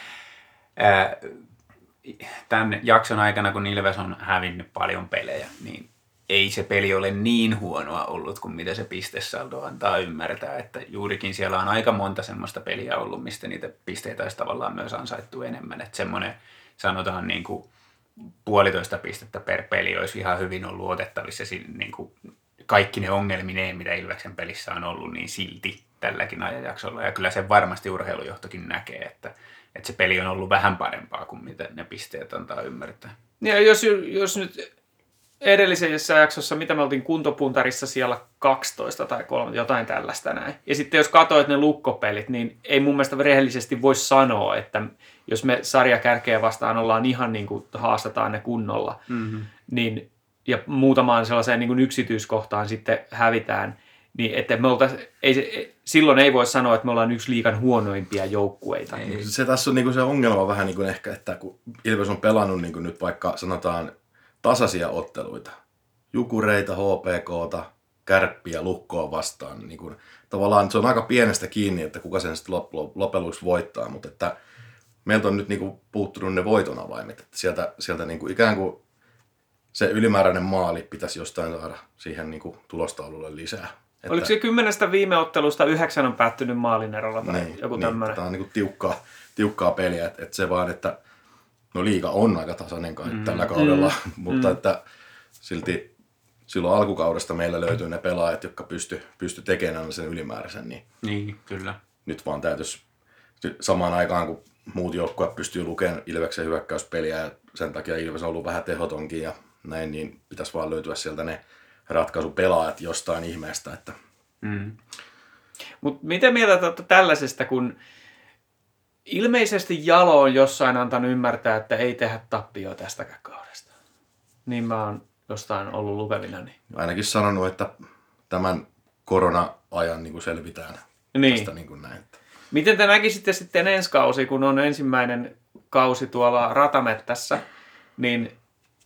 ää, tämän jakson aikana, kun Ilves on hävinnyt paljon pelejä, niin ei se peli ole niin huonoa ollut kuin mitä se pistesaldo antaa ymmärtää. Että juurikin siellä on aika monta semmoista peliä ollut, mistä niitä pisteitä olisi tavallaan myös ansaittu enemmän. Että semmoinen sanotaan niin kuin puolitoista pistettä per peli olisi ihan hyvin ollut otettavissa niin kuin kaikki ne ongelmineen, mitä Ilveksen pelissä on ollut, niin silti tälläkin ajanjaksolla. Ja kyllä se varmasti urheilujohtokin näkee, että, että se peli on ollut vähän parempaa kuin mitä ne pisteet antaa ymmärtää. Ja jos, jos nyt edellisessä jaksossa, mitä me oltiin kuntopuntarissa siellä 12 tai 3, jotain tällaista näin. Ja sitten jos katsoit ne lukkopelit, niin ei mun mielestä rehellisesti voi sanoa, että jos me sarjakärkeä vastaan ollaan ihan niin kuin haastetaan ne kunnolla, mm-hmm. niin, ja muutamaan sellaiseen niin kuin yksityiskohtaan sitten hävitään, niin että me oltais, ei, silloin ei voi sanoa, että me ollaan yksi liikan huonoimpia joukkueita. Ei. Se tässä on niin kuin se ongelma vähän niin kuin ehkä, että kun Ilves on pelannut niin kuin nyt vaikka sanotaan tasaisia otteluita. Jukureita, HPKta, kärppiä, lukkoa vastaan. Niin kuin, tavallaan se on aika pienestä kiinni, että kuka sen sitten loppujen voittaa, mutta että meiltä on nyt niin kuin puuttunut ne voiton avaimet. Että sieltä, sieltä niin kuin ikään kuin se ylimääräinen maali pitäisi jostain saada siihen niin kuin tulostaululle lisää. Että... Oliko se kymmenestä viime ottelusta yhdeksän on päättynyt maalin erolla tai niin, joku tämmöinen? Niin, tämä on niin kuin tiukkaa, tiukkaa peliä, että, että se vaan, että no liiga on aika tasainen kai mm. tällä kaudella, mm. mutta mm. että silti silloin alkukaudesta meillä löytyy ne pelaajat, jotka pysty, pysty tekemään sen ylimääräisen. Niin, niin kyllä. Nyt vaan täytyisi samaan aikaan, kun muut joukkueet pystyy lukemaan Ilveksen hyökkäyspeliä ja sen takia Ilves on ollut vähän tehotonkin ja näin, niin pitäisi vaan löytyä sieltä ne ratkaisupelaajat jostain ihmeestä. Että... Mm. Mutta miten mieltä olette tällaisesta, kun ilmeisesti Jalo on jossain antanut ymmärtää, että ei tehdä tappioa tästäkään kaudesta. Niin mä oon jostain ollut lukevina. Niin. Ainakin sanonut, että tämän korona-ajan niin kuin selvitään niin. tästä niin kuin näin. Miten te näkisitte sitten ensi kausi, kun on ensimmäinen kausi tuolla ratamettässä, niin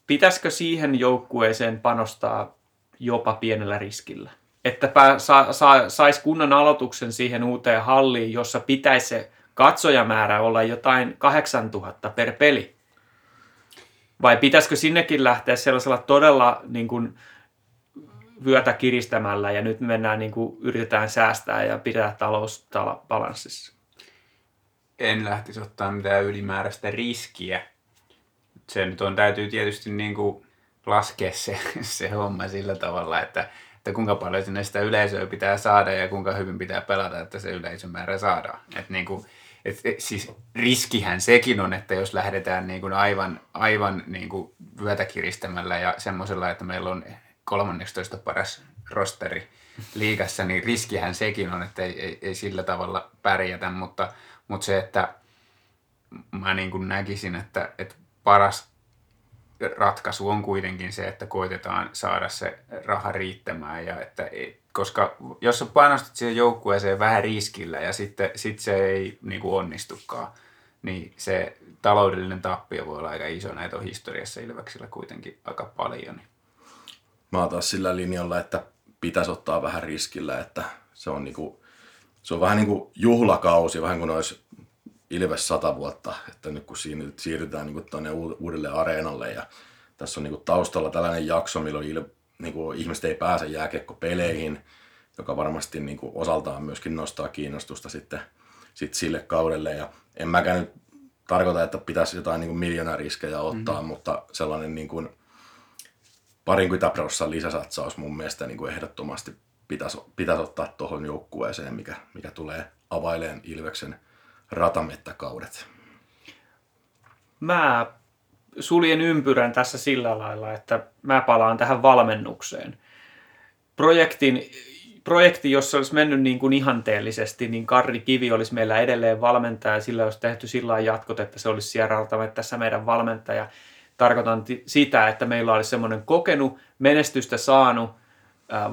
pitäisikö siihen joukkueeseen panostaa jopa pienellä riskillä? Että sa, sa, saisi kunnon aloituksen siihen uuteen halliin, jossa pitäisi se katsojamäärä olla jotain 8000 per peli? Vai pitäisikö sinnekin lähteä sellaisella todella niin kuin, vyötä kiristämällä ja nyt mennään niin kuin, yritetään säästää ja pitää talous balanssissa? En lähtisi ottaa mitään ylimääräistä riskiä. Se nyt on, täytyy tietysti niin kuin laskea se, se homma sillä tavalla, että, että kuinka paljon sinne sitä yleisöä pitää saada ja kuinka hyvin pitää pelata, että se yleisömäärä saadaan. Et niin kuin, et, et, siis riskihän sekin on, että jos lähdetään niin kuin aivan, aivan niin kuin vyötä kiristämällä ja semmoisella, että meillä on 13 paras rosteri liigassa, niin riskihän sekin on, että ei, ei, ei sillä tavalla pärjätä, mutta, mutta se, että mä niin kuin näkisin, että, että paras ratkaisu on kuitenkin se, että koitetaan saada se raha riittämään ja että koska jos sä panostat siihen joukkueeseen vähän riskillä ja sitten sit se ei niin kuin onnistukaan, niin se taloudellinen tappio voi olla aika iso. Näitä on historiassa Ilveksillä kuitenkin aika paljon. Mä oon taas sillä linjalla, että pitäisi ottaa vähän riskillä, että se on, niinku, se on vähän niin kuin juhlakausi, vähän kuin olisi Ilves sata vuotta, että nyt kun siinä siirrytään niin tuonne uudelle areenalle ja tässä on niin kuin taustalla tällainen jakso, milloin Il, niin kuin ihmiset ei pääse jääkiekkopeleihin, joka varmasti niin kuin osaltaan myöskin nostaa kiinnostusta sitten, sitten sille kaudelle. Ja en mäkään nyt tarkoita, että pitäisi jotain niin miljoonariskejä ottaa, mm-hmm. mutta sellainen niin kuin parinkymmentä prosenttia lisäsatsaus mun mielestä niin kuin ehdottomasti pitäisi, pitäisi ottaa tuohon joukkueeseen, mikä, mikä tulee availeen Ilveksen ratamettäkaudet. Mä suljen ympyrän tässä sillä lailla, että mä palaan tähän valmennukseen. Projektin, projekti, jos se olisi mennyt niin kuin ihanteellisesti, niin Karri Kivi olisi meillä edelleen valmentaja ja sillä olisi tehty sillä jatkot, että se olisi siellä tässä meidän valmentaja. Tarkoitan sitä, että meillä olisi semmoinen kokenut, menestystä saanut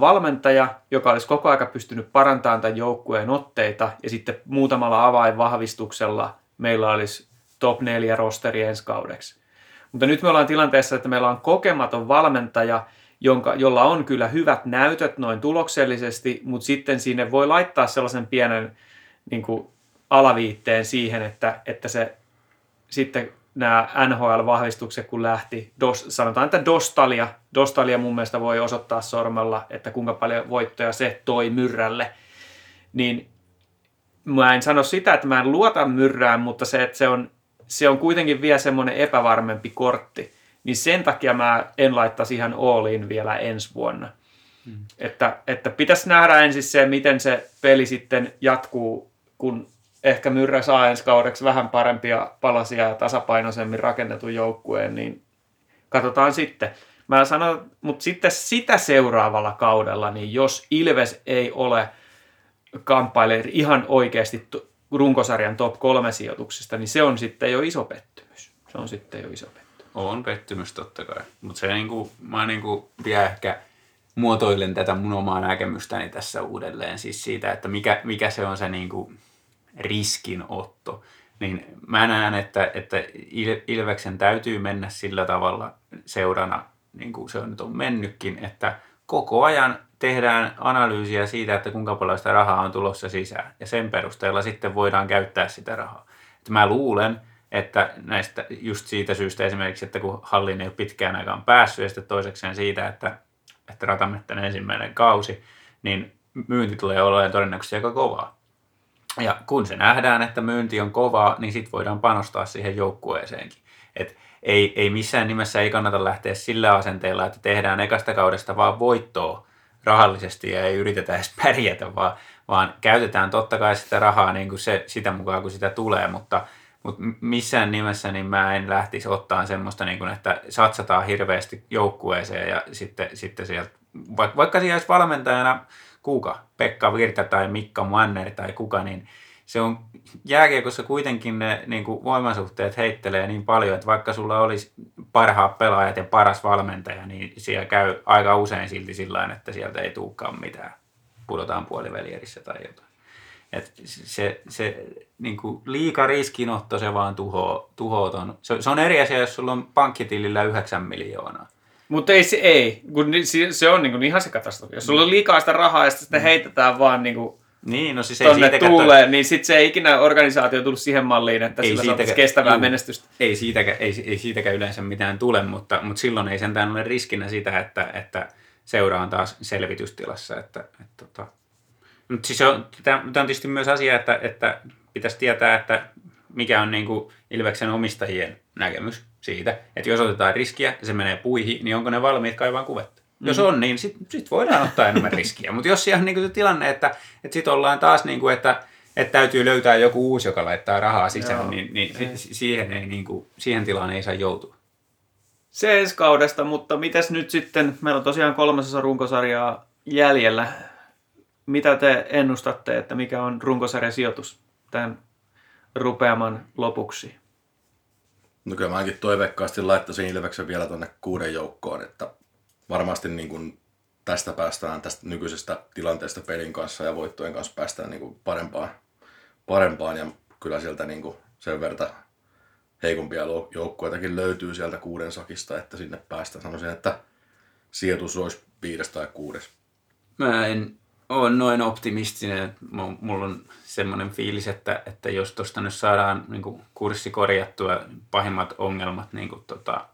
valmentaja, joka olisi koko aika pystynyt parantamaan tämän joukkueen otteita ja sitten muutamalla avainvahvistuksella meillä olisi top 4 rosteri ensi kaudeksi. Mutta nyt me ollaan tilanteessa, että meillä on kokematon valmentaja, jonka, jolla on kyllä hyvät näytöt noin tuloksellisesti, mutta sitten sinne voi laittaa sellaisen pienen niin kuin, alaviitteen siihen, että, että se sitten nämä NHL-vahvistukset kun lähti, dos, sanotaan, että Dostalia, Dostalia mun mielestä voi osoittaa sormella, että kuinka paljon voittoja se toi Myrrälle, niin mä en sano sitä, että mä en luota Myrrään, mutta se, että se on, se on kuitenkin vielä semmoinen epävarmempi kortti, niin sen takia mä en laittaisi ihan all in vielä ensi vuonna. Mm. Että, että pitäisi nähdä ensin se, miten se peli sitten jatkuu, kun ehkä Myrrä saa ensi kaudeksi vähän parempia palasia ja tasapainoisemmin rakennetun joukkueen, niin katsotaan sitten. Mä sanon, mutta sitten sitä seuraavalla kaudella, niin jos Ilves ei ole kamppaile ihan oikeasti runkosarjan top kolme sijoituksesta, niin se on sitten jo iso pettymys. Se on sitten jo iso pettymys. On pettymys totta kai, mutta se niinku, mä niinku vielä ehkä muotoilen tätä mun omaa näkemystäni tässä uudelleen, siis siitä, että mikä, mikä se on se niinku riskinotto. Niin mä näen, että, että Ilveksen täytyy mennä sillä tavalla seurana, niin kuin se on nyt on mennytkin, että koko ajan tehdään analyysiä siitä, että kuinka paljon sitä rahaa on tulossa sisään. Ja sen perusteella sitten voidaan käyttää sitä rahaa. Että mä luulen, että näistä just siitä syystä esimerkiksi, että kun hallin ei ole pitkään aikaan päässyt ja sitten toisekseen siitä, että, että Ratametten ensimmäinen kausi, niin myynti tulee olemaan todennäköisesti aika kovaa. Ja kun se nähdään, että myynti on kovaa, niin sitten voidaan panostaa siihen joukkueeseenkin. Et ei, ei missään nimessä ei kannata lähteä sillä asenteella, että tehdään ekasta kaudesta vaan voittoa rahallisesti ja ei yritetä edes pärjätä, vaan, vaan käytetään totta kai sitä rahaa niin kuin se, sitä mukaan, kun sitä tulee, mutta – mutta missään nimessä niin mä en lähtisi ottaa semmoista, niin kuin, että satsataan hirveästi joukkueeseen ja sitten, sitten sieltä, vaikka, vaikka siellä olisi valmentajana kuka, Pekka Virta tai Mikka Manner tai kuka, niin se on jääkiekossa kuitenkin ne niin kuin voimasuhteet heittelee niin paljon, että vaikka sulla olisi parhaat pelaajat ja paras valmentaja, niin siellä käy aika usein silti sillä että sieltä ei tulekaan mitään. Pudotaan puolivälierissä tai jotain. Et se, se niin kuin liika riskinotto se vaan tuhoaa, ton. Se, se, on eri asia, jos sulla on pankkitilillä 9 miljoonaa. Mutta ei se ei, kun se on niin kuin ihan se katastrofi. Jos sulla on liikaa sitä rahaa ja sitä mm. heitetään vaan niin kuin niin, no siis ei tonne tuuleen, niin sitten se ei ikinä organisaatio tullut siihen malliin, että ei sillä siitäkään, kestävää juu, menestystä. Ei siitäkään, ei, ei siitäkään yleensä mitään tule, mutta, mutta silloin ei sentään ole riskinä sitä, että, että seura on taas selvitystilassa. Että, että, että, tota, mutta siis on, tämä on tietysti myös asia, että, että pitäisi tietää, että mikä on niin kuin Ilveksen omistajien näkemys siitä, että jos otetaan riskiä ja se menee puihin, niin onko ne valmiit kaivaan kuvetta? Mm. Jos on, niin sitten sit voidaan ottaa enemmän riskiä. Mutta jos siellä on niin se tilanne, että, että sitten ollaan taas, niin kuin, että, että täytyy löytää joku uusi, joka laittaa rahaa sisään, Joo. niin, niin ei. siihen, ei, niin kuin, siihen tilaan ei saa joutua. Se ensi kaudesta, mutta mitäs nyt sitten, meillä on tosiaan kolmasosa runkosarjaa jäljellä mitä te ennustatte, että mikä on runkosarjan sijoitus tämän rupeaman lopuksi? No kyllä mäkin toiveikkaasti laittaisin Ilveksen vielä tuonne kuuden joukkoon, että varmasti niin kuin tästä päästään tästä nykyisestä tilanteesta pelin kanssa ja voittojen kanssa päästään niin kuin parempaan, parempaan ja kyllä sieltä niin kuin sen verran heikompia joukkoitakin löytyy sieltä kuuden sakista, että sinne päästään. Sanoisin, että sijoitus olisi viides tai kuudes. Mä en olen noin optimistinen. Mulla on semmoinen fiilis, että, että jos tuosta nyt saadaan niin kuin kurssi korjattua, pahimmat ongelmat niin kuin, tota,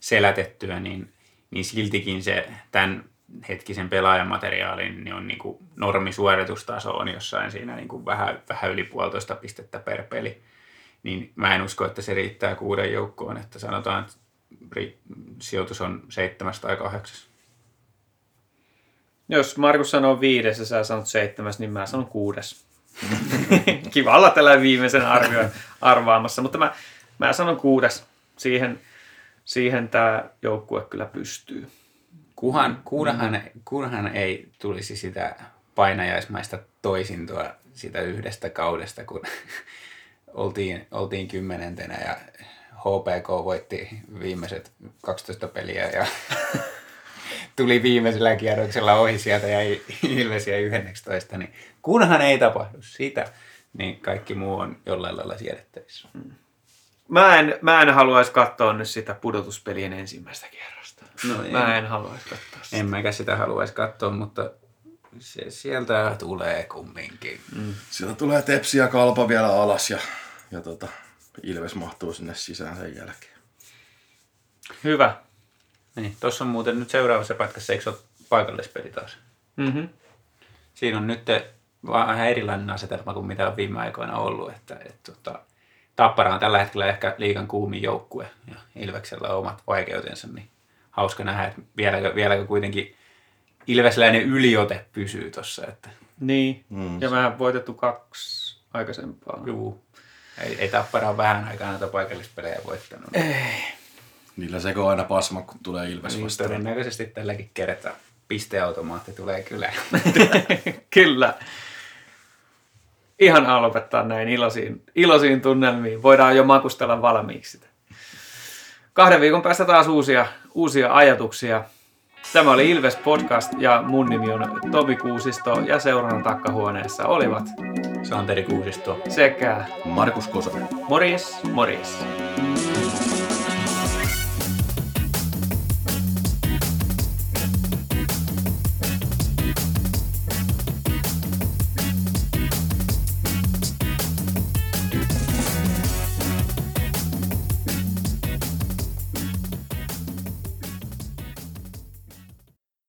selätettyä, niin, niin siltikin se tämän hetkisen pelaajamateriaalin niin on niin kuin normisuoritustaso on jossain siinä niin kuin vähän, vähän yli puolitoista pistettä per peli. Niin mä en usko, että se riittää kuuden joukkoon, että sanotaan, että sijoitus on seitsemäs tai kahdeksas. Jos Markus sanoo viides ja sä sanot seitsemäs, niin mä sanon kuudes. Kiva olla tällä viimeisen arvion arvaamassa, mutta mä, mä sanon kuudes. Siihen, siihen tämä joukkue kyllä pystyy. Kuhan, kunhan, kunhan ei tulisi sitä painajaismaista toisintoa sitä yhdestä kaudesta, kun oltiin, oltiin kymmenentenä ja HPK voitti viimeiset 12 peliä ja tuli viimeisellä kierroksella ohi sieltä ja Ilves jäi 11, niin kunhan ei tapahdu sitä, niin kaikki muu on jollain lailla siedettävissä. Mä en, mä en haluaisi katsoa nyt sitä pudotuspelien ensimmäistä kierrosta. No ei. mä en haluaisi katsoa sitä. En mäkä sitä haluaisi katsoa, mutta se sieltä tulee kumminkin. Sieltä tulee tepsi ja kalpa vielä alas ja, ja tota, Ilves mahtuu sinne sisään sen jälkeen. Hyvä. Niin, tuossa on muuten nyt seuraavassa pätkässä, eikö se ole paikallispeli taas? Mm-hmm. Siinä on nyt vähän erilainen asetelma kuin mitä on viime aikoina ollut. Että, et, tota, Tappara on tällä hetkellä ehkä liigan kuumin joukkue ja Ilveksellä on omat vaikeutensa, niin hauska nähdä, että vieläkö, vieläkö kuitenkin Ilvesläinen yliote pysyy tuossa. Että, Niin. Mm. Ja mä voitettu kaksi aikaisempaa. juu, ei, ei Tappara ole vähän aikaa näitä paikallispelejä voittanut. Niillä seko aina pasma, kun tulee Ilves Niin, vastaan. todennäköisesti tälläkin kertaa pisteautomaatti tulee kyllä. Kyllä. Ihan lopettaa näin iloisiin, iloisiin tunnelmiin. Voidaan jo makustella valmiiksi sitä. Kahden viikon päästä taas uusia, uusia ajatuksia. Tämä oli Ilves Podcast ja mun nimi on Tomi Kuusisto ja seurannan takkahuoneessa olivat Santeri Kuusisto. sekä Markus Kosonen. Morjes, morjes.